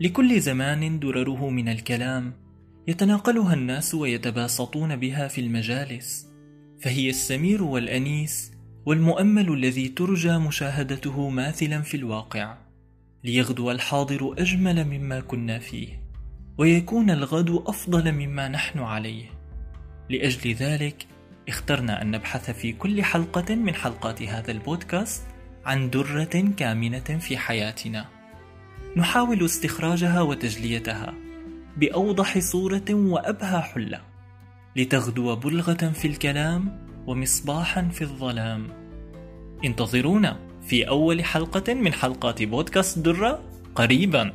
لكل زمان درره من الكلام يتناقلها الناس ويتباسطون بها في المجالس. فهي السمير والأنيس والمؤمل الذي ترجى مشاهدته ماثلا في الواقع ليغدو الحاضر أجمل مما كنا فيه ويكون الغد أفضل مما نحن عليه. لأجل ذلك اخترنا أن نبحث في كل حلقة من حلقات هذا البودكاست عن درة كامنة في حياتنا. نحاول استخراجها وتجليتها بأوضح صورة وأبهى حلة لتغدو بلغة في الكلام ومصباحا في الظلام. انتظرونا في أول حلقة من حلقات بودكاست درة قريباً.